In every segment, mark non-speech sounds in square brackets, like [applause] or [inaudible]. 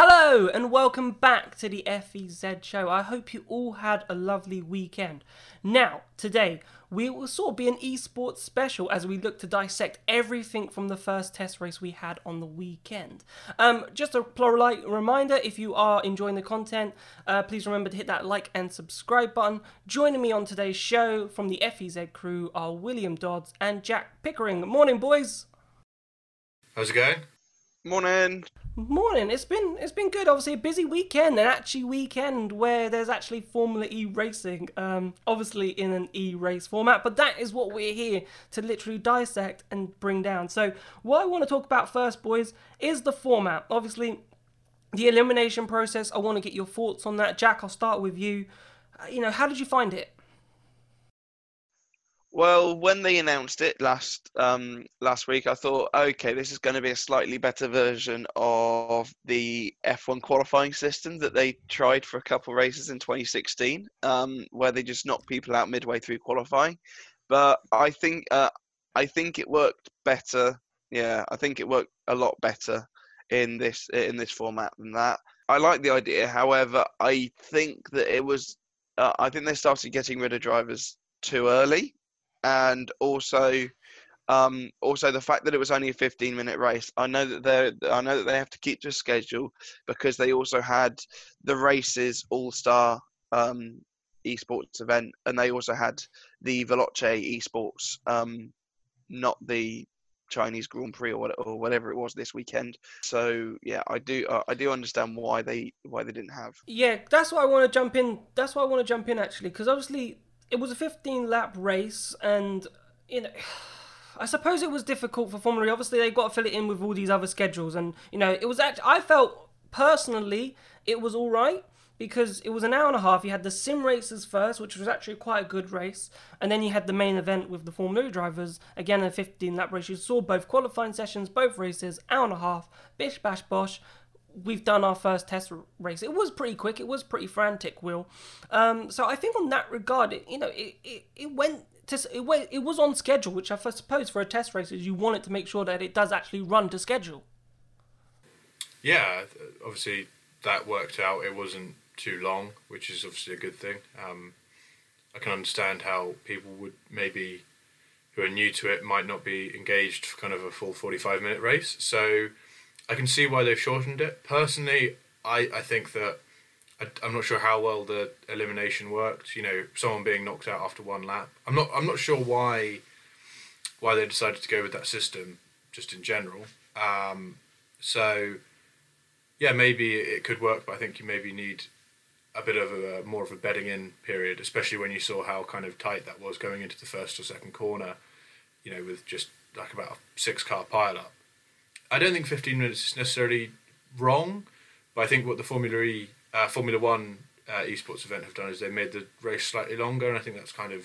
Hello and welcome back to the FEZ show. I hope you all had a lovely weekend. Now, today we will sort of be an esports special as we look to dissect everything from the first test race we had on the weekend. Um, just a polite reminder if you are enjoying the content, uh, please remember to hit that like and subscribe button. Joining me on today's show from the FEZ crew are William Dodds and Jack Pickering. Morning, boys. How's it going? Morning. Morning. It's been it's been good. Obviously, a busy weekend, an actually weekend where there's actually Formula E racing. Um, obviously in an E race format, but that is what we're here to literally dissect and bring down. So, what I want to talk about first, boys, is the format. Obviously, the elimination process. I want to get your thoughts on that. Jack, I'll start with you. Uh, you know, how did you find it? Well, when they announced it last um, last week, I thought, okay, this is going to be a slightly better version of the F1 qualifying system that they tried for a couple races in 2016, um, where they just knocked people out midway through qualifying. But I think uh, I think it worked better. Yeah, I think it worked a lot better in this in this format than that. I like the idea. However, I think that it was. Uh, I think they started getting rid of drivers too early and also um, also the fact that it was only a 15 minute race. I know that they I know that they have to keep to a schedule because they also had the races All Star um, esports event, and they also had the Veloce esports, um, not the Chinese Grand Prix or, or whatever it was this weekend. So yeah, I do uh, I do understand why they why they didn't have. Yeah, that's why I want to jump in. That's why I want to jump in actually, because obviously it was a 15 lap race, and you know. [sighs] I suppose it was difficult for Formula E. Obviously, they've got to fill it in with all these other schedules, and you know, it was actually. I felt personally it was all right because it was an hour and a half. You had the sim races first, which was actually quite a good race, and then you had the main event with the Formula E drivers. Again, a 15 lap race. You saw both qualifying sessions, both races, hour and a half. Bish bash bosh we've done our first test race. It was pretty quick. It was pretty frantic, Will. Um, so I think on that regard, it, you know, it, it, it went to, it went, it was on schedule, which I suppose for a test race is you want it to make sure that it does actually run to schedule. Yeah, obviously that worked out. It wasn't too long, which is obviously a good thing. Um, I can understand how people would maybe who are new to it might not be engaged for kind of a full 45 minute race. So I can see why they've shortened it. Personally, I, I think that I, am not sure how well the elimination worked. You know, someone being knocked out after one lap. I'm not I'm not sure why why they decided to go with that system just in general. Um, so yeah, maybe it could work, but I think you maybe need a bit of a more of a bedding in period, especially when you saw how kind of tight that was going into the first or second corner. You know, with just like about a six car pile up. I don't think 15 minutes is necessarily wrong, but I think what the Formula E, uh, Formula One uh, esports event have done is they made the race slightly longer, and I think that's kind of,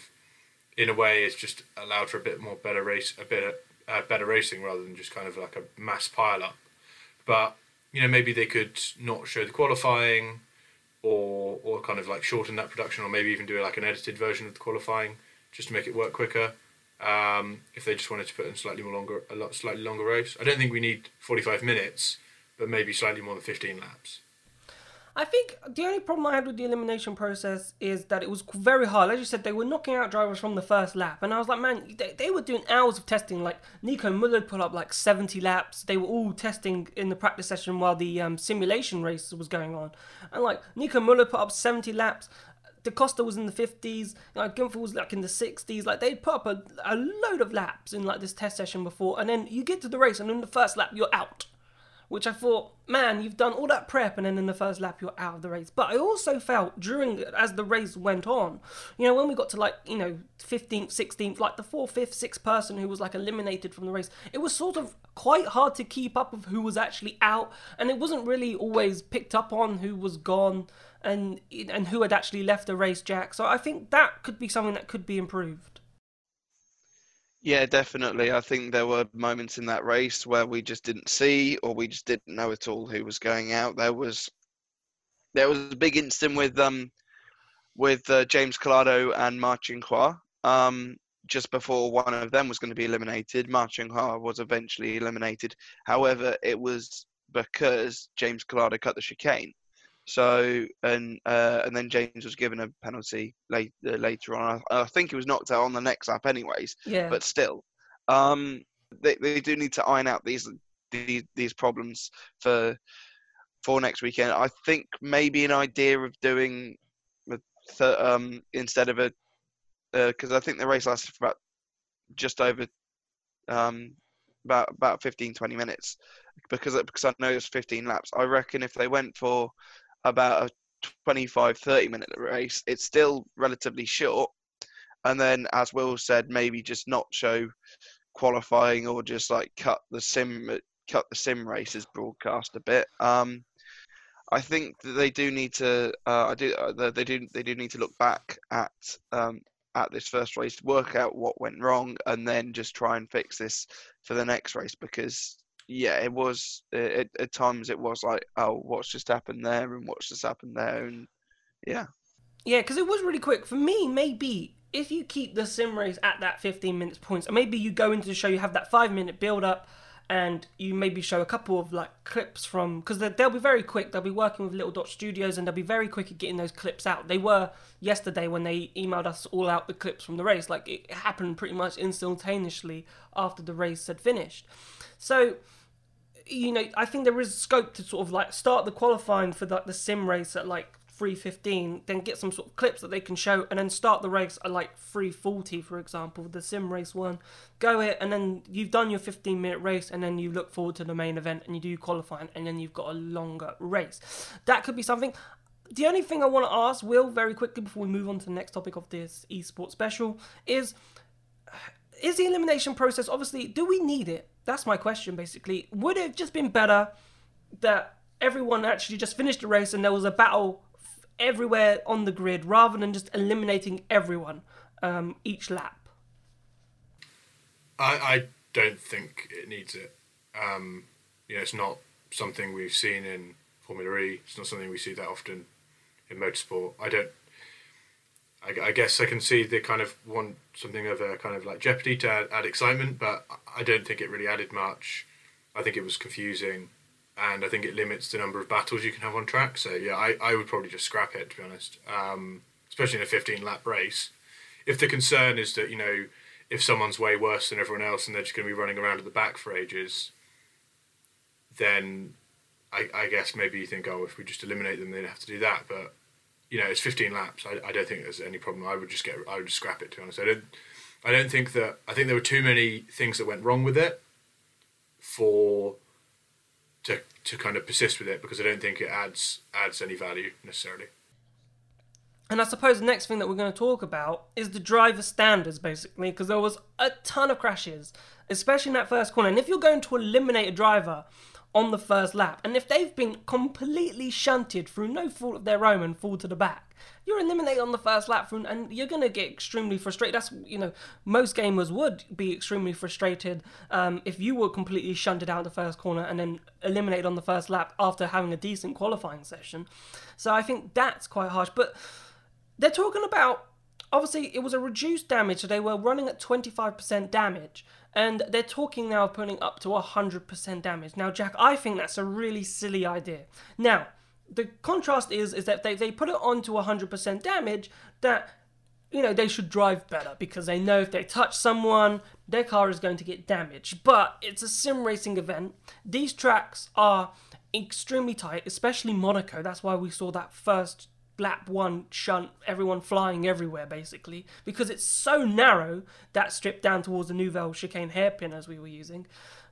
in a way, it's just allowed for a bit more better race, a bit uh, better racing rather than just kind of like a mass pile up. But you know, maybe they could not show the qualifying, or or kind of like shorten that production, or maybe even do like an edited version of the qualifying just to make it work quicker. Um, if they just wanted to put in slightly more longer, a lot slightly longer race, I don't think we need forty-five minutes, but maybe slightly more than fifteen laps. I think the only problem I had with the elimination process is that it was very hard. As you said, they were knocking out drivers from the first lap, and I was like, man, they, they were doing hours of testing. Like Nico Muller put up like seventy laps. They were all testing in the practice session while the um, simulation race was going on, and like Nico Muller put up seventy laps. Da Costa was in the 50s, like Gunther was like in the 60s. Like they'd put up a, a load of laps in like this test session before, and then you get to the race, and in the first lap you're out. Which I thought, man, you've done all that prep, and then in the first lap you're out of the race. But I also felt during as the race went on, you know, when we got to like you know 15th, 16th, like the fourth, fifth, sixth person who was like eliminated from the race, it was sort of quite hard to keep up with who was actually out, and it wasn't really always picked up on who was gone and and who had actually left the race, Jack. So I think that could be something that could be improved. Yeah, definitely. I think there were moments in that race where we just didn't see, or we just didn't know at all who was going out. There was there was a big incident with um with uh, James Calado and Martin Hua. Um, just before one of them was going to be eliminated, Martin Hua was eventually eliminated. However, it was because James Calado cut the chicane. So and uh, and then James was given a penalty late, uh, later on. I, I, think he was knocked out on the next lap, anyways. Yeah. But still, um, they they do need to iron out these these these problems for for next weekend. I think maybe an idea of doing th- um instead of a because uh, I think the race lasted for about just over um about about 15 20 minutes because because I know it's 15 laps. I reckon if they went for about a 25 30 minute race, it's still relatively short. And then, as Will said, maybe just not show qualifying or just like cut the sim cut the sim races broadcast a bit. Um, I think that they do need to. Uh, I do. Uh, they do. They do need to look back at um, at this first race, work out what went wrong, and then just try and fix this for the next race because yeah, it was it, at times it was like, oh, what's just happened there, and what's just happened there, and yeah, yeah, because it was really quick for me. Maybe if you keep the sim race at that 15 minutes points, and maybe you go into the show, you have that five minute build up, and you maybe show a couple of like clips from because they'll be very quick. They'll be working with Little Dot Studios, and they'll be very quick at getting those clips out. They were yesterday when they emailed us all out the clips from the race. Like it happened pretty much instantaneously after the race had finished. So you know, I think there is scope to sort of like start the qualifying for like the sim race at like 315, then get some sort of clips that they can show, and then start the race at like 340, for example, the sim race one. Go it, and then you've done your 15 minute race, and then you look forward to the main event, and you do qualifying, and then you've got a longer race. That could be something. The only thing I want to ask Will very quickly before we move on to the next topic of this esports special is is the elimination process obviously do we need it that's my question basically would it have just been better that everyone actually just finished the race and there was a battle everywhere on the grid rather than just eliminating everyone um, each lap. I, I don't think it needs it. Um, you know it's not something we've seen in formula e. It's not something we see that often in motorsport. I don't I, I, guess I can see they kind of want something of a kind of like Jeopardy to add, add, excitement, but I don't think it really added much. I think it was confusing, and I think it limits the number of battles you can have on track. So yeah, I, I would probably just scrap it to be honest, um, especially in a 15 lap race. If the concern is that you know if someone's way worse than everyone else and they're just going to be running around at the back for ages, then I, I guess maybe you think, oh, if we just eliminate them, they'd have to do that, but you know, it's 15 laps. I, I don't think there's any problem. I would just get, I would just scrap it. To be honest, I don't, I don't think that. I think there were too many things that went wrong with it for to to kind of persist with it because I don't think it adds adds any value necessarily. And I suppose the next thing that we're going to talk about is the driver standards, basically, because there was a ton of crashes, especially in that first corner. And if you're going to eliminate a driver on the first lap. And if they've been completely shunted through no fault of their own and fall to the back, you're eliminated on the first lap through, and you're going to get extremely frustrated. That's, you know, most gamers would be extremely frustrated um, if you were completely shunted out the first corner and then eliminated on the first lap after having a decent qualifying session. So I think that's quite harsh. But they're talking about obviously it was a reduced damage, so they were running at 25% damage and they're talking now of putting up to 100% damage. Now, Jack, I think that's a really silly idea. Now, the contrast is is that they, they put it on to 100% damage that you know they should drive better because they know if they touch someone their car is going to get damaged but it's a sim racing event these tracks are extremely tight especially monaco that's why we saw that first lap one shunt, everyone flying everywhere basically, because it's so narrow that strip down towards the Nouvelle chicane hairpin as we were using.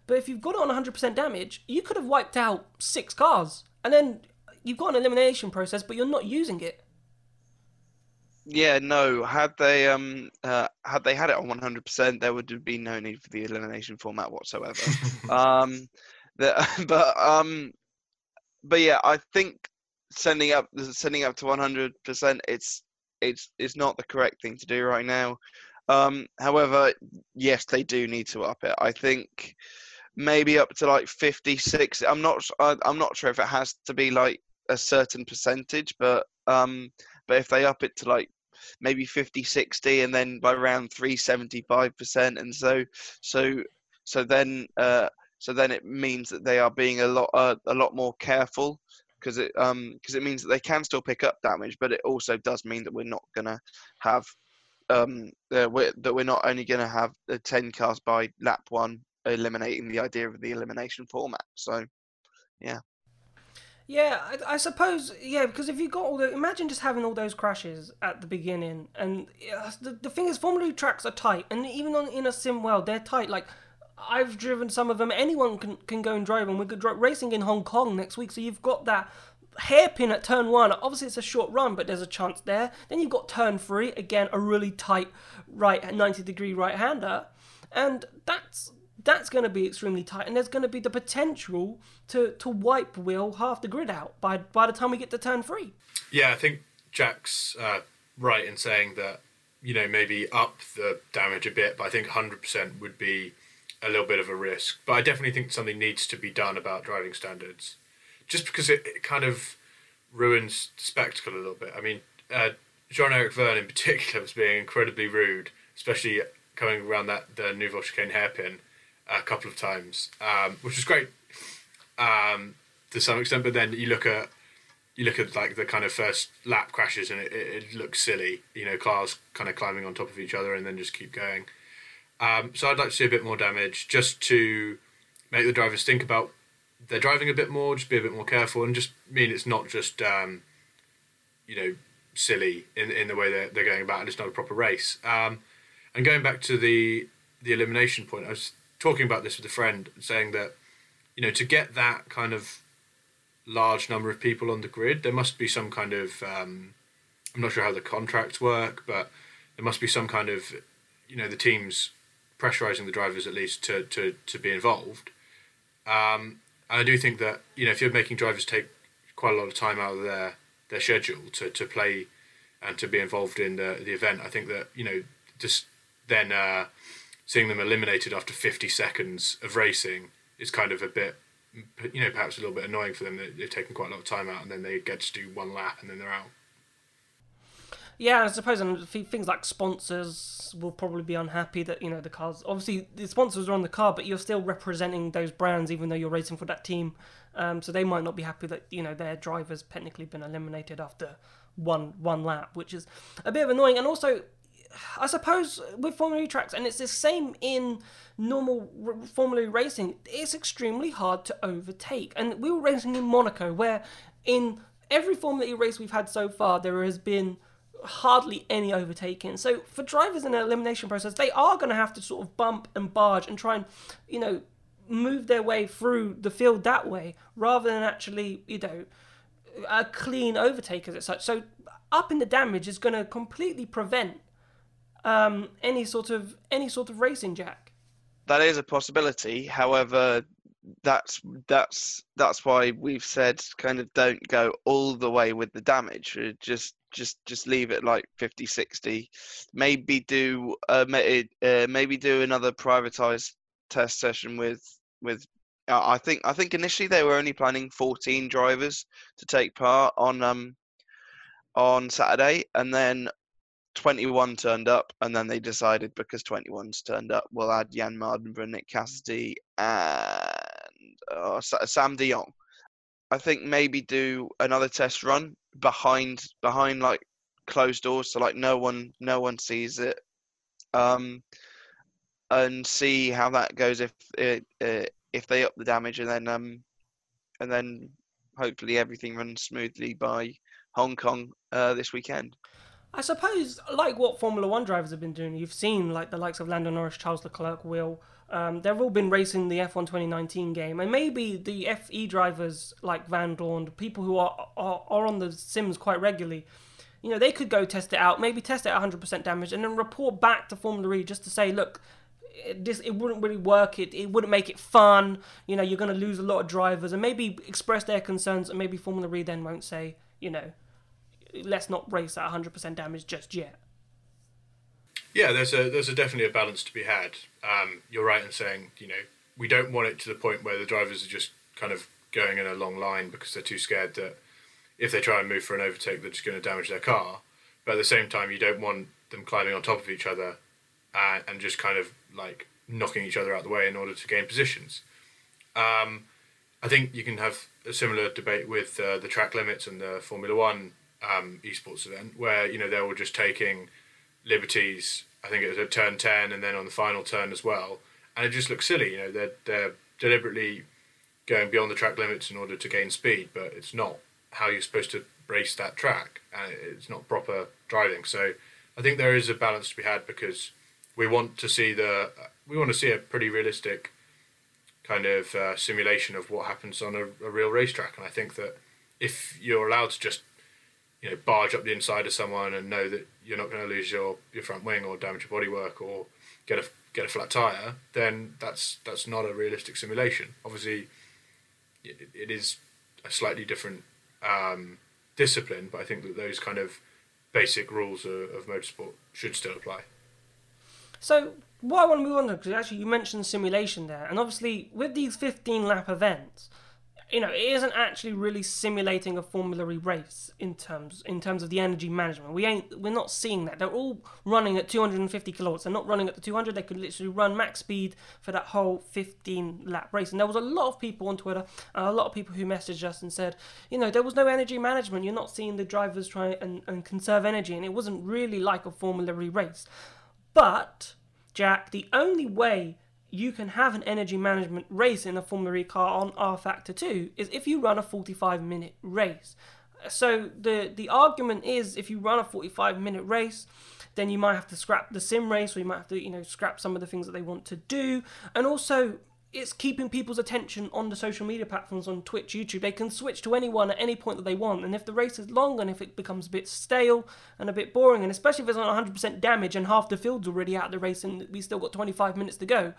But if you've got it on 100% damage, you could have wiped out six cars, and then you've got an elimination process, but you're not using it. Yeah, no. Had they um uh, had they had it on 100%, there would have been no need for the elimination format whatsoever. [laughs] um, the, [laughs] but um, but yeah, I think sending up sending up to 100% it's it's it's not the correct thing to do right now. Um, however yes they do need to up it. I think maybe up to like 56 i'm not i'm not sure if it has to be like a certain percentage but um but if they up it to like maybe 50 60 and then by around 375% and so so so then uh So then it means that they are being a lot uh, a lot more careful because it um because it means that they can still pick up damage, but it also does mean that we're not gonna have um uh, we're, that we're not only gonna have the ten cars by lap one, eliminating the idea of the elimination format. So yeah. Yeah, I, I, suppose. Yeah, because if you got all the, imagine just having all those crashes at the beginning, and uh, the the thing is, Formula E tracks are tight, and even on in a sim world, they're tight. Like I've driven some of them. Anyone can can go and drive them. We're racing in Hong Kong next week, so you've got that hairpin at turn one. Obviously, it's a short run, but there's a chance there. Then you've got turn three, again a really tight right 90 degree right hander, and that's that's going to be extremely tight, and there's going to be the potential to to wipe Will half the grid out by by the time we get to turn three. Yeah, I think Jack's uh, right in saying that you know maybe up the damage a bit, but I think 100% would be a little bit of a risk. But I definitely think something needs to be done about driving standards, just because it, it kind of ruins the spectacle a little bit. I mean, uh, Jean Eric Vergne in particular was being incredibly rude, especially coming around that the Nouvelle chicane hairpin a couple of times, um, which was great um, to some extent. But then you look at you look at like the kind of first lap crashes, and it, it, it looks silly. You know, cars kind of climbing on top of each other and then just keep going. Um, so I'd like to see a bit more damage, just to make the drivers think about they're driving a bit more, just be a bit more careful, and just mean it's not just um, you know silly in in the way they're, they're going about, and it's not a proper race. Um, and going back to the the elimination point, I was talking about this with a friend, saying that you know to get that kind of large number of people on the grid, there must be some kind of um, I'm not sure how the contracts work, but there must be some kind of you know the teams pressurizing the drivers at least to to to be involved. Um, I do think that you know if you're making drivers take quite a lot of time out of their their schedule to, to play and to be involved in the the event, I think that you know just then uh, seeing them eliminated after 50 seconds of racing is kind of a bit, you know, perhaps a little bit annoying for them. They've taken quite a lot of time out and then they get to do one lap and then they're out. Yeah, I suppose and things like sponsors will probably be unhappy that you know the cars. Obviously, the sponsors are on the car, but you're still representing those brands, even though you're racing for that team. Um, so they might not be happy that you know their driver's technically been eliminated after one one lap, which is a bit of annoying. And also, I suppose with Formula E tracks, and it's the same in normal r- Formula E racing, it's extremely hard to overtake. And we were racing in Monaco, where in every Formula E race we've had so far, there has been hardly any overtaking. So for drivers in an elimination process, they are going to have to sort of bump and barge and try and, you know, move their way through the field that way, rather than actually, you know, a clean overtake as such. So up in the damage is going to completely prevent um, any sort of any sort of racing, Jack. That is a possibility. However, that's that's that's why we've said kind of don't go all the way with the damage. Just just just leave it like 50 60 maybe do uh, uh, maybe do another privatized test session with with uh, I think I think initially they were only planning 14 drivers to take part on um on Saturday and then 21 turned up, and then they decided because 21's turned up, we'll add Jann Mardenborough, Nick Cassidy, and uh, Sam De Jong. I think maybe do another test run behind behind like closed doors, so like no one no one sees it, um, and see how that goes if it, uh, if they up the damage, and then um, and then hopefully everything runs smoothly by Hong Kong uh, this weekend. I suppose, like what Formula One drivers have been doing, you've seen like the likes of Lando Norris, Charles Leclerc, Will. Um, they've all been racing the F1 2019 game, and maybe the FE drivers like Vandoorne, people who are, are are on the sims quite regularly, you know, they could go test it out, maybe test it at 100% damage, and then report back to Formula E just to say, look, it, this it wouldn't really work. It it wouldn't make it fun. You know, you're going to lose a lot of drivers, and maybe express their concerns, and maybe Formula E then won't say, you know, let's not race at 100% damage just yet. Yeah, there's a there's a definitely a balance to be had. Um, you're right in saying you know we don't want it to the point where the drivers are just kind of going in a long line because they're too scared that if they try and move for an overtake, they're just going to damage their car. But at the same time, you don't want them climbing on top of each other and, and just kind of like knocking each other out of the way in order to gain positions. Um, I think you can have a similar debate with uh, the track limits and the Formula One um, esports event, where you know they were just taking liberties. I think it was at turn ten, and then on the final turn as well, and it just looks silly. You know, they're they're deliberately going beyond the track limits in order to gain speed, but it's not how you're supposed to race that track, and it's not proper driving. So I think there is a balance to be had because we want to see the we want to see a pretty realistic kind of uh, simulation of what happens on a, a real racetrack. And I think that if you're allowed to just you know barge up the inside of someone and know that you're not going to lose your, your front wing or damage your bodywork or get a get a flat tire, then that's that's not a realistic simulation. Obviously, it, it is a slightly different um, discipline, but I think that those kind of basic rules of, of motorsport should still apply. So what I want to move on to, because actually you mentioned simulation there, and obviously with these 15 lap events, you know, it isn't actually really simulating a Formula E race in terms in terms of the energy management. We ain't we're not seeing that. They're all running at 250 kilowatts. They're not running at the 200. They could literally run max speed for that whole 15 lap race. And there was a lot of people on Twitter, and a lot of people who messaged us and said, you know, there was no energy management. You're not seeing the drivers try and, and conserve energy, and it wasn't really like a Formula E race. But Jack, the only way you can have an energy management race in a Formula E car on R Factor 2 is if you run a 45 minute race. So the the argument is if you run a 45 minute race, then you might have to scrap the sim race or you might have to, you know, scrap some of the things that they want to do. And also it's keeping people's attention on the social media platforms on Twitch, YouTube. They can switch to anyone at any point that they want. And if the race is long and if it becomes a bit stale and a bit boring, and especially if it's on 100% damage and half the field's already out of the race and we still got 25 minutes to go,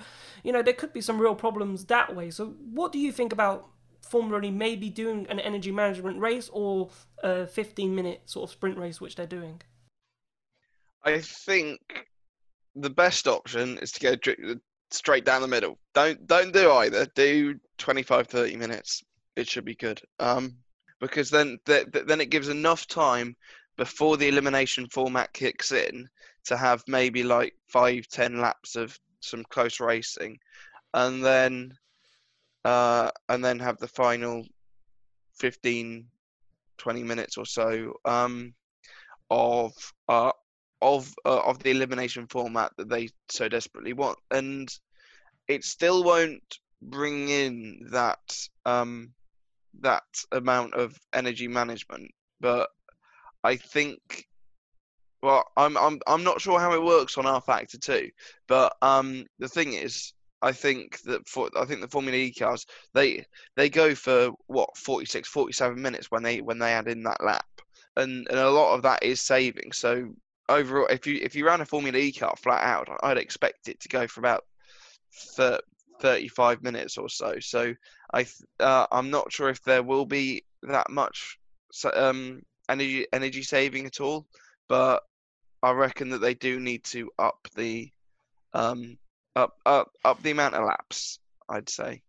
you know, there could be some real problems that way. So, what do you think about Formula E maybe doing an energy management race or a 15 minute sort of sprint race, which they're doing? I think the best option is to go straight down the middle. Don't don't do either. Do 25 30 minutes. It should be good. Um because then th- th- then it gives enough time before the elimination format kicks in to have maybe like 5 10 laps of some close racing and then uh and then have the final 15 20 minutes or so um of uh of uh, of the elimination format that they so desperately want, and it still won't bring in that um, that amount of energy management. But I think, well, I'm I'm I'm not sure how it works on R Factor two, but um, the thing is. I think that for I think the Formula E cars they they go for what 46 47 minutes when they when they add in that lap and and a lot of that is saving so overall, if you if you ran a Formula E car flat out, I'd expect it to go for about 35 minutes or so. So I uh, I'm not sure if there will be that much um, energy energy saving at all, but I reckon that they do need to up the um, up up up the amount of laps. I'd say.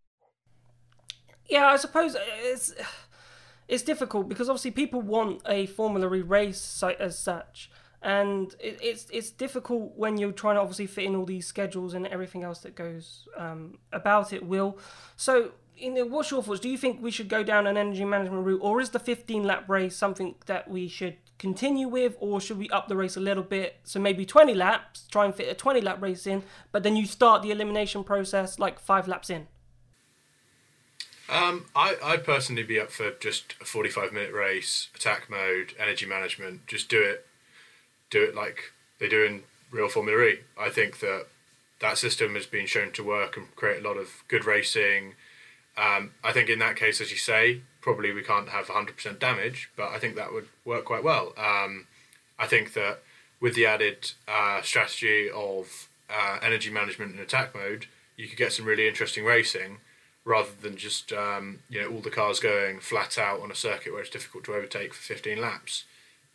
Yeah, I suppose it's [sighs] it's difficult because obviously people want a Formula E race as such and it, it's it's difficult when you're trying to obviously fit in all these schedules and everything else that goes um, about it. Will so. In know, what's your thoughts? Do you think we should go down an energy management route, or is the 15 lap race something that we should continue with, or should we up the race a little bit? So maybe 20 laps, try and fit a 20 lap race in, but then you start the elimination process like five laps in. Um, I, I'd personally be up for just a 45 minute race, attack mode, energy management. Just do it do it like they do in real Formula E. I think that that system has been shown to work and create a lot of good racing. Um, I think in that case, as you say, probably we can't have 100% damage, but I think that would work quite well. Um, I think that with the added uh, strategy of uh, energy management and attack mode, you could get some really interesting racing rather than just um, you know all the cars going flat out on a circuit where it's difficult to overtake for 15 laps.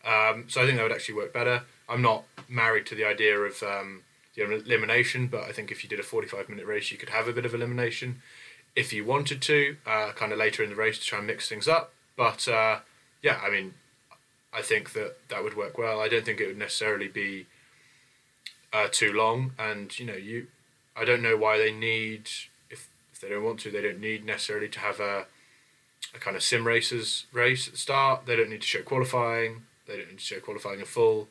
Um, so I think that would actually work better. I'm not married to the idea of um, elimination, but I think if you did a 45 minute race, you could have a bit of elimination if you wanted to, uh, kind of later in the race to try and mix things up. But uh, yeah, I mean, I think that that would work well. I don't think it would necessarily be uh, too long, and you know, you, I don't know why they need if if they don't want to, they don't need necessarily to have a a kind of sim racers race at the start. They don't need to show qualifying. They don't need to qualifying in full.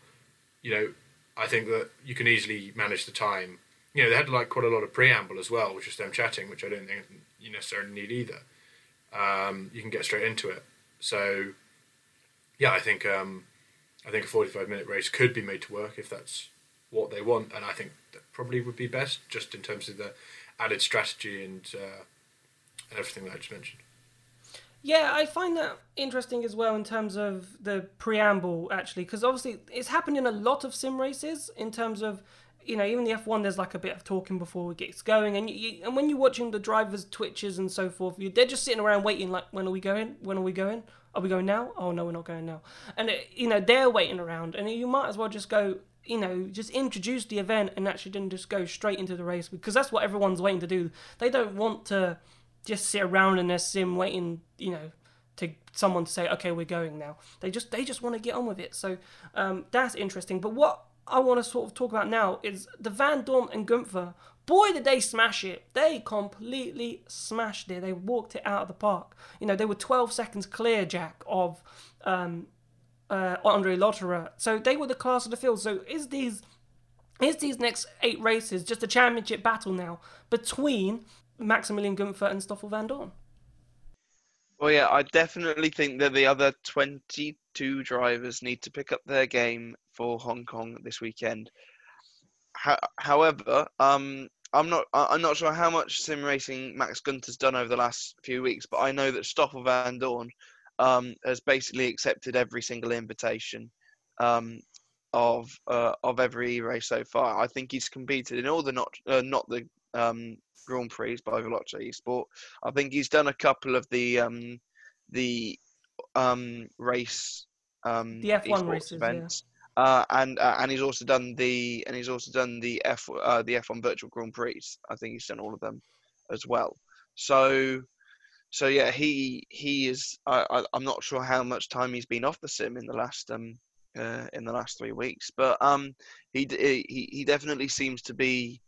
You know, I think that you can easily manage the time. You know, they had like quite a lot of preamble as well, which was them chatting, which I don't think you necessarily need either. Um, you can get straight into it. So, yeah, I think um, I think a forty-five minute race could be made to work if that's what they want, and I think that probably would be best just in terms of the added strategy and uh, and everything that I just mentioned. Yeah, I find that interesting as well in terms of the preamble, actually, because obviously it's happened in a lot of sim races in terms of, you know, even the F1, there's like a bit of talking before it gets going. And, you, and when you're watching the drivers' twitches and so forth, you, they're just sitting around waiting, like, when are we going? When are we going? Are we going now? Oh, no, we're not going now. And, it, you know, they're waiting around. And you might as well just go, you know, just introduce the event and actually then just go straight into the race because that's what everyone's waiting to do. They don't want to just sit around in their sim waiting, you know, to someone to say, okay, we're going now. They just they just want to get on with it. So um, that's interesting. But what I want to sort of talk about now is the Vandoorne and Gunther. Boy, did they smash it! They completely smashed it. They walked it out of the park. You know, they were 12 seconds clear, Jack, of um, uh, Andre Lotterer. So they were the class of the field. So is these is these next eight races just a championship battle now between Maximilian Gunther and Stoffel Vandoorne. Well, yeah, I definitely think that the other 22 drivers need to pick up their game for Hong Kong this weekend. however, um, I'm not I'm not sure how much sim racing Max Gunther's done over the last few weeks, but I know that Stoffel Vandoorne um, has basically accepted every single invitation um, of uh, of every race so far. I think he's competed in all the not uh, not the um, Grand Prix by Veloce Esport. I think he's done a couple of the um, the um, race um, the F1 races, events. Yeah. Uh, and uh, and he's also done the and he's also done the F uh, the F1 Virtual Grand Prix. I think he's done all of them as well. So so yeah, he he is. I, I am not sure how much time he's been off the sim in the last um uh, in the last three weeks, but um he he he definitely seems to be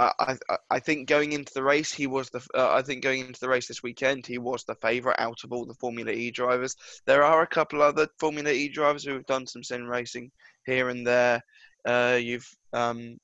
I, I, think going into the race, he was the. Uh, I think going into the race this weekend, he was the favourite out of all the Formula E drivers. There are a couple other Formula E drivers who have done some sim racing here and there. Uh, you've um,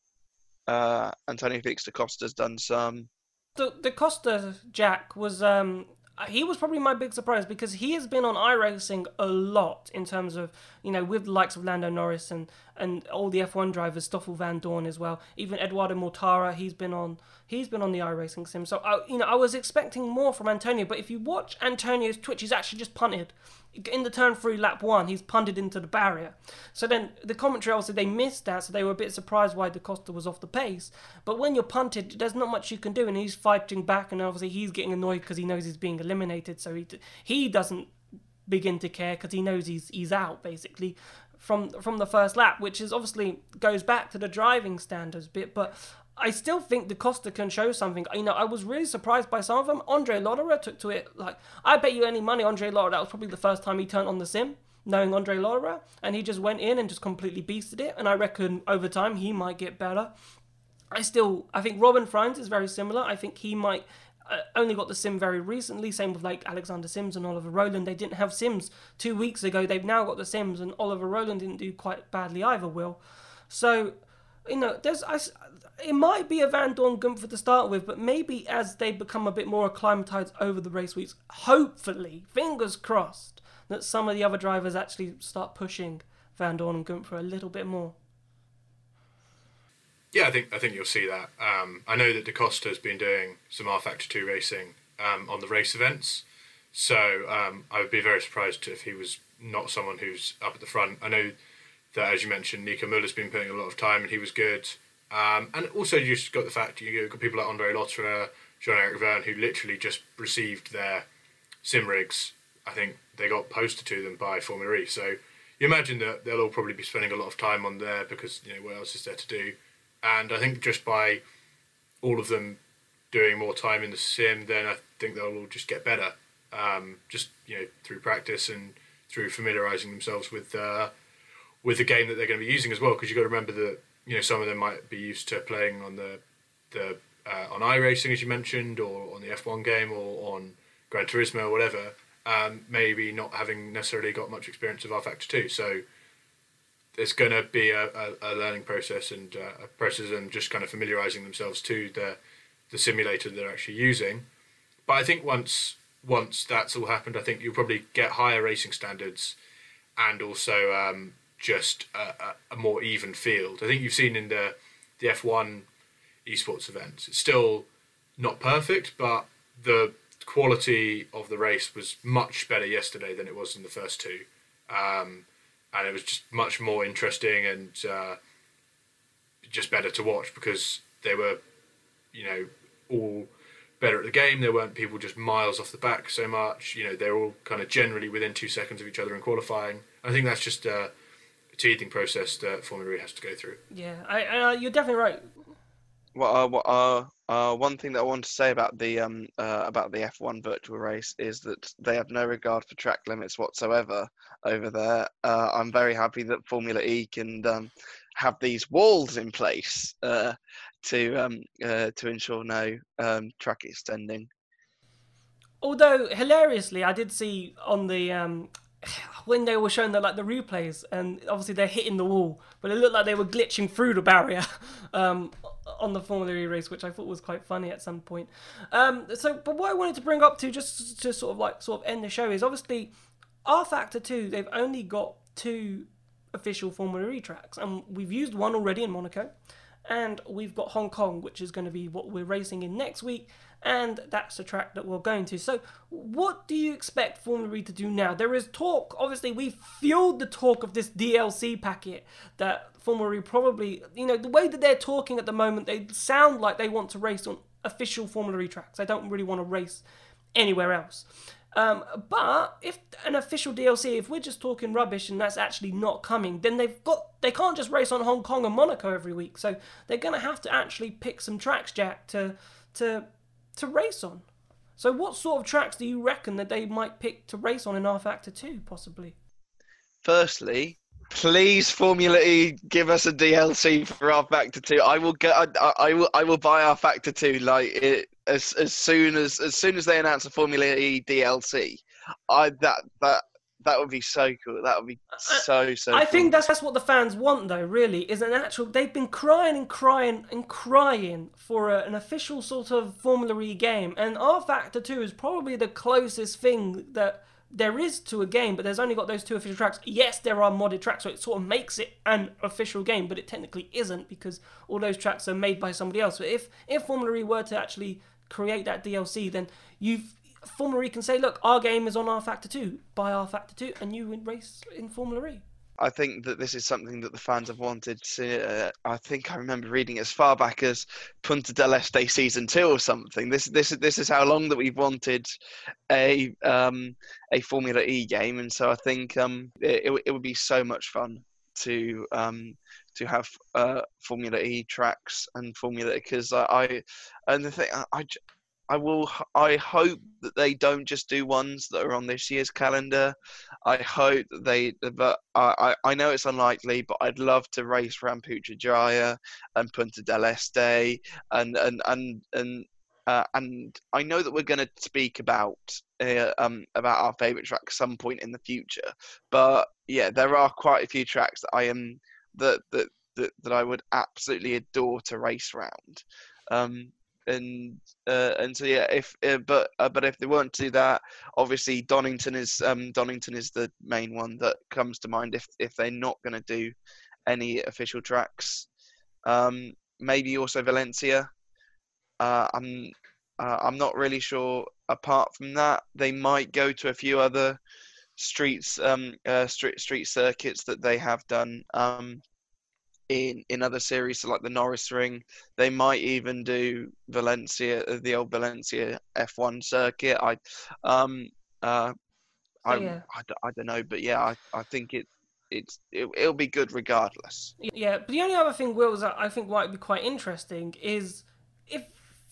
uh, Antonio Felix da Costa's done some. The Da Costa Jack was um, Uh, he was probably my big surprise because he has been on iRacing a lot in terms of you know with the likes of Lando Norris and and all the F1 drivers, Stoffel Vandoorne as well, even Edoardo Mortara, he's been on he's been on the iRacing sim. So I you know I was expecting more from Antonio, but if you watch Antonio's Twitch, he's actually just punted in the turn through lap one, he's punted into the barrier. So then the commentary also they missed that, so they were a bit surprised why Da Costa was off the pace. But when you're punted, there's not much you can do, and he's fighting back, and obviously he's getting annoyed because he knows he's being eliminated. So he he doesn't begin to care because he knows he's he's out basically from from the first lap, which is obviously goes back to the driving standards bit. But I still think Da Costa can show something. You know, I was really surprised by some of them. Andre Lotterer took to it like I bet you any money Andre Lotterer that was probably the first time he turned on the sim, knowing Andre Lotterer, and he just went in and just completely beasted it. And I reckon over time he might get better. I still I think Robin Frijns is very similar. I think he might uh, only got the sim very recently. Same with like Alexander Sims and Oliver Rowland. They didn't have sims two weeks ago. They've now got the sims, and Oliver Rowland didn't do quite badly either. Will so you know, there's I, it might be a Vandoorne Gunther to start with, but maybe as they become a bit more acclimatized over the race weeks, hopefully, fingers crossed, that some of the other drivers actually start pushing Vandoorne and Gunther a little bit more. Yeah, I think I think you'll see that. Um, I know that Da Costa has been doing some R Factor Two racing um, on the race events, so um, I would be very surprised if he was not someone who's up at the front. I know that, as you mentioned, Nico Muller's been putting a lot of time and he was good. Um, and also, you just got the fact you you've got people like Andre Lotterer, Jean Eric Vergne, who literally just received their sim rigs. I think they got posted to them by Formula E. So you imagine that they'll all probably be spending a lot of time on there because you know what else is there to do. And I think just by all of them doing more time in the sim, then I think they'll all just get better. Um, just you know through practice and through familiarising themselves with uh, with the game that they're going to be using as well. Because you've got to remember that you know some of them might be used to playing on the the uh, on iRacing, as you mentioned, or on the F1 game, or on Gran Turismo, or whatever, um, maybe not having necessarily got much experience of R Factor 2. So there's going to be a, a, a, learning process and uh, a process and just kind of familiarizing themselves to the, the simulator they're actually using. But I think once once that's all happened, I think you'll probably get higher racing standards and also um, just a, a, more even field. I think you've seen in the the F1 esports events, it's still not perfect, but the quality of the race was much better yesterday than it was in the first two, um, and it was just much more interesting and uh, just better to watch because they were, you know, all better at the game. There weren't people just miles off the back so much. You know, they're all kind of generally within two seconds of each other in qualifying. I think that's just a teething process that Formula E has to go through. Yeah, I, uh, you're definitely right. Well, uh, what, uh, uh, one thing that I want to say about the um, uh, about the F1 virtual race is that they have no regard for track limits whatsoever over there. Uh, I'm very happy that Formula E can um, have these walls in place uh, to um, uh, to ensure no um, track extending. Although hilariously, I did see on the um, [sighs] when they were showing the like the replays, and obviously they're hitting the wall, but it looked like they were glitching through the barrier [laughs] um, on the Formula E race, which I thought was quite funny at some point. Um, so, but what I wanted to bring up to just to sort of like sort of end the show is obviously R Factor Two. They've only got two official Formula E tracks, and we've used one already in Monaco and we've got Hong Kong, which is going to be what we're racing in next week, and that's the track that we're going to. So, what do you expect Formula E to do now? There is talk, obviously, we fueled the talk of this DLC packet that Formula E probably, you know, the way that they're talking at the moment, they sound like they want to race on official Formula E tracks. They don't really want to race anywhere else. Um, but if an official DLC, if we're just talking rubbish and that's actually not coming, then they've got they can't just race on Hong Kong and Monaco every week. So they're going to have to actually pick some tracks, Jack, to to to race on. So what sort of tracks do you reckon that they might pick to race on in R Factor Two, possibly? Firstly, please Formula E give us a DLC for R Factor Two. I will get. I, I, will. I will buy R Factor Two like it, as as soon as as soon as they announce a Formula E DLC. I that that that would be so cool. That would be uh, uh, so so. I cool. think that's that's what the fans want, though. Really, is an actual. They've been crying and crying and crying for a, an official sort of Formula E game, and R Factor Two is probably the closest thing that there is to a game, but there's only got those two official tracks. Yes, there are modded tracks, so it sort of makes it an official game, but it technically isn't because all those tracks are made by somebody else. But if if Formula E were to actually create that DLC, then you've Formula E can say, look, our game is on R Factor 2, buy R Factor 2, and you win race in Formula E. I think that this is something that the fans have wanted to. Uh, I think I remember reading as far back as Punta del Este season two or something. This this is this is how long that we've wanted a um, a Formula E game, and so I think um, it, it would be so much fun to um, to have uh, Formula E tracks and Formula because I, I and the thing I, I I will. I hope that they don't just do ones that are on this year's calendar. I hope that they. But I, I know it's unlikely, but I'd love to race around Putrajaya and Punta del Este, and and and and uh, and I know that we're going to speak about uh, um about our favourite track some point in the future. But yeah, there are quite a few tracks that I am that that that, that I would absolutely adore to race around. Um, and uh, and so yeah, if uh, but uh, but if they weren't to do that, obviously Donington is um, Donington is the main one that comes to mind. If if they're not going to do any official tracks, um, maybe also Valencia. Uh, I'm uh, I'm not really sure. Apart from that, they might go to a few other streets um, uh, street street circuits that they have done. Um, in in other series, so like the Norisring. They might even do Valencia, uh, the old Valencia F1 circuit. I, um, uh, I, yeah. I, I, don't know, but yeah, I, I think it. It's it, will be good regardless. Yeah, but the only other thing, Will, that I think might be quite interesting is if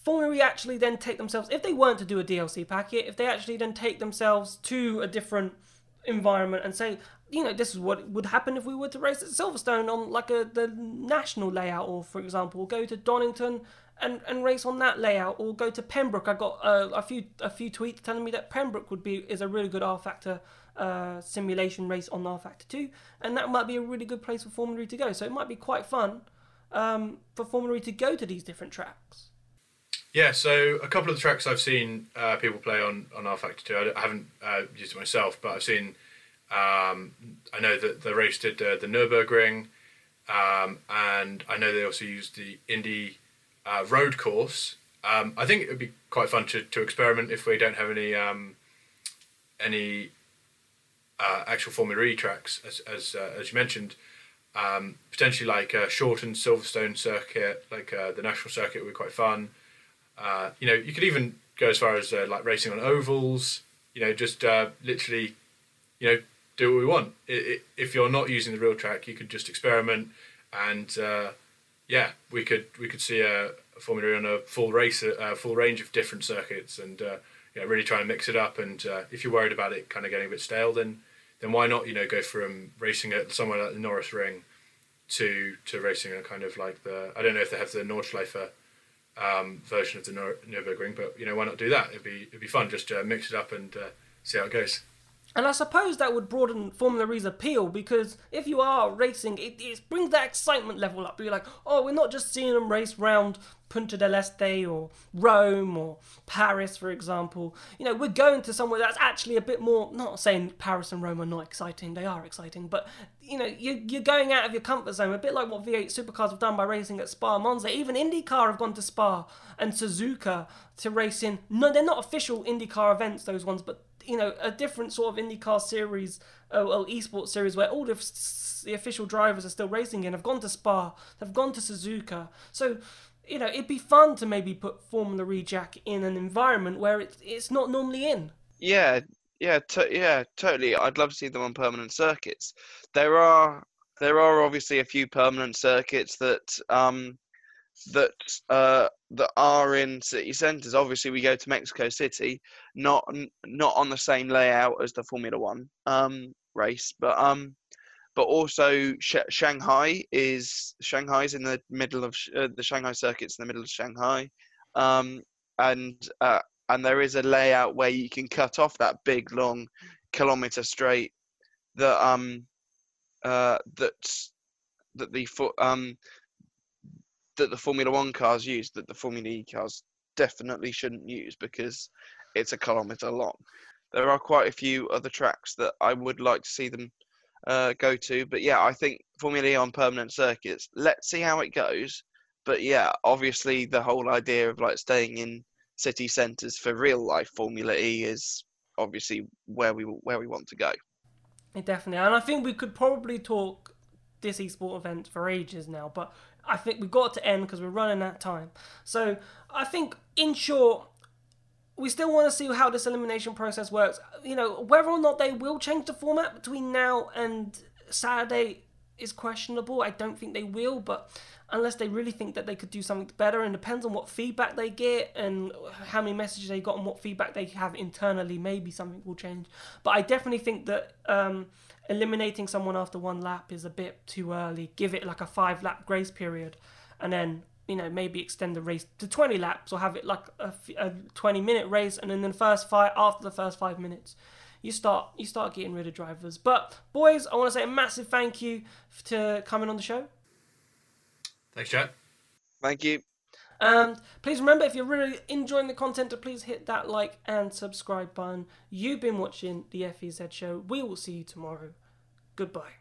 Formula actually then take themselves, if they weren't to do a DLC packet, if they actually then take themselves to a different environment and say, you know, this is what would happen if we were to race at Silverstone on like a the national layout, or for example, go to Donington and, and race on that layout, or go to Pembroke. I got uh, a few a few tweets telling me that Pembroke would be is a really good R Factor uh, simulation race on R Factor 2, and that might be a really good place for Formula E to go. So it might be quite fun um, for Formula E to go to these different tracks. Yeah, so a couple of the tracks I've seen uh, people play on on R Factor 2, I haven't uh, used it myself, but I've seen. Um, I know that the race did uh, the Nurburgring, um, and I know they also used the Indy uh, road course. Um, I think it would be quite fun to, to experiment if we don't have any um, any uh, actual Formula E tracks, as as uh, as you mentioned. Um, potentially like a shortened Silverstone circuit, like uh, the national circuit would be quite fun. Uh, you know, you could even go as far as like racing on ovals. You know, just literally, you know, do what we want. It, it, if you're not using the real track, you could just experiment, and uh, yeah, we could we could see a, a Formula on a full race, a, full range of different circuits, and uh, yeah, really try and mix it up. And uh, if you're worried about it kind of getting a bit stale, then then why not you know go from racing at somewhere like the Norisring to to racing a kind of like the I don't know if they have the Nordschleife um, version of the Nür- Nürburgring, but you know why not do that? It'd be it'd be fun just to mix it up and uh, see how it goes. And I suppose that would broaden Formula E's appeal because if you are racing, it, it brings that excitement level up. You're like, oh, we're not just seeing them race round Punta del Este or Rome or Paris, for example. You know, we're going to somewhere that's actually a bit more, not saying Paris and Rome are not exciting, they are exciting, but, you know, you're, you're going out of your comfort zone, a bit like what V8 supercars have done by racing at Spa Monza. Even IndyCar have gone to Spa and Suzuka to race in. No, they're not official IndyCar events, those ones, but you know a different sort of IndyCar series, uh, well, esports series where all the, the official drivers are still racing in have gone to Spa, they've gone to Suzuka. So you know it'd be fun to maybe put Formula E Jack in an environment where it's it's not normally in. Yeah, yeah, to- yeah, totally. I'd love to see them on permanent circuits. There are there are obviously a few permanent circuits that um that uh that are in city centres. Obviously, we go to Mexico City, not not on the same layout as the Formula One um, race, but um, but also Sh- Shanghai is Shanghai's in the middle of uh, the Shanghai circuit's in the middle of Shanghai, um, and uh, and there is a layout where you can cut off that big long kilometer straight that um uh that that the um that the Formula One cars use that the Formula E cars definitely shouldn't use because it's a kilometre long. There are quite a few other tracks that I would like to see them uh, go to, but yeah, I think Formula E on permanent circuits. Let's see how it goes. But yeah, obviously the whole idea of like staying in city centres for real life Formula E is obviously where we where we want to go. Definitely, and I think we could probably talk this esport event for ages now, but I think we've got to end because we're running out of time. So I think, in short, we still want to see how this elimination process works. You know, whether or not they will change the format between now and Saturday is questionable. I don't think they will, but unless they really think that they could do something better, and depends on what feedback they get and how many messages they got and what feedback they have internally, maybe something will change. But I definitely think that um, eliminating someone after one lap is a bit too early. Give it like a five lap grace period, and then you know maybe extend the race to 20 laps or have it like a, a 20 minute race, and then the first five after the first five minutes. You start you start getting rid of drivers. But boys, I want to say a massive thank you to coming on the show. Thanks, Chad. Thank you. And please remember, if you're really enjoying the content, to please hit that like and subscribe button. You've been watching the FEZ show. We will see you tomorrow. Goodbye.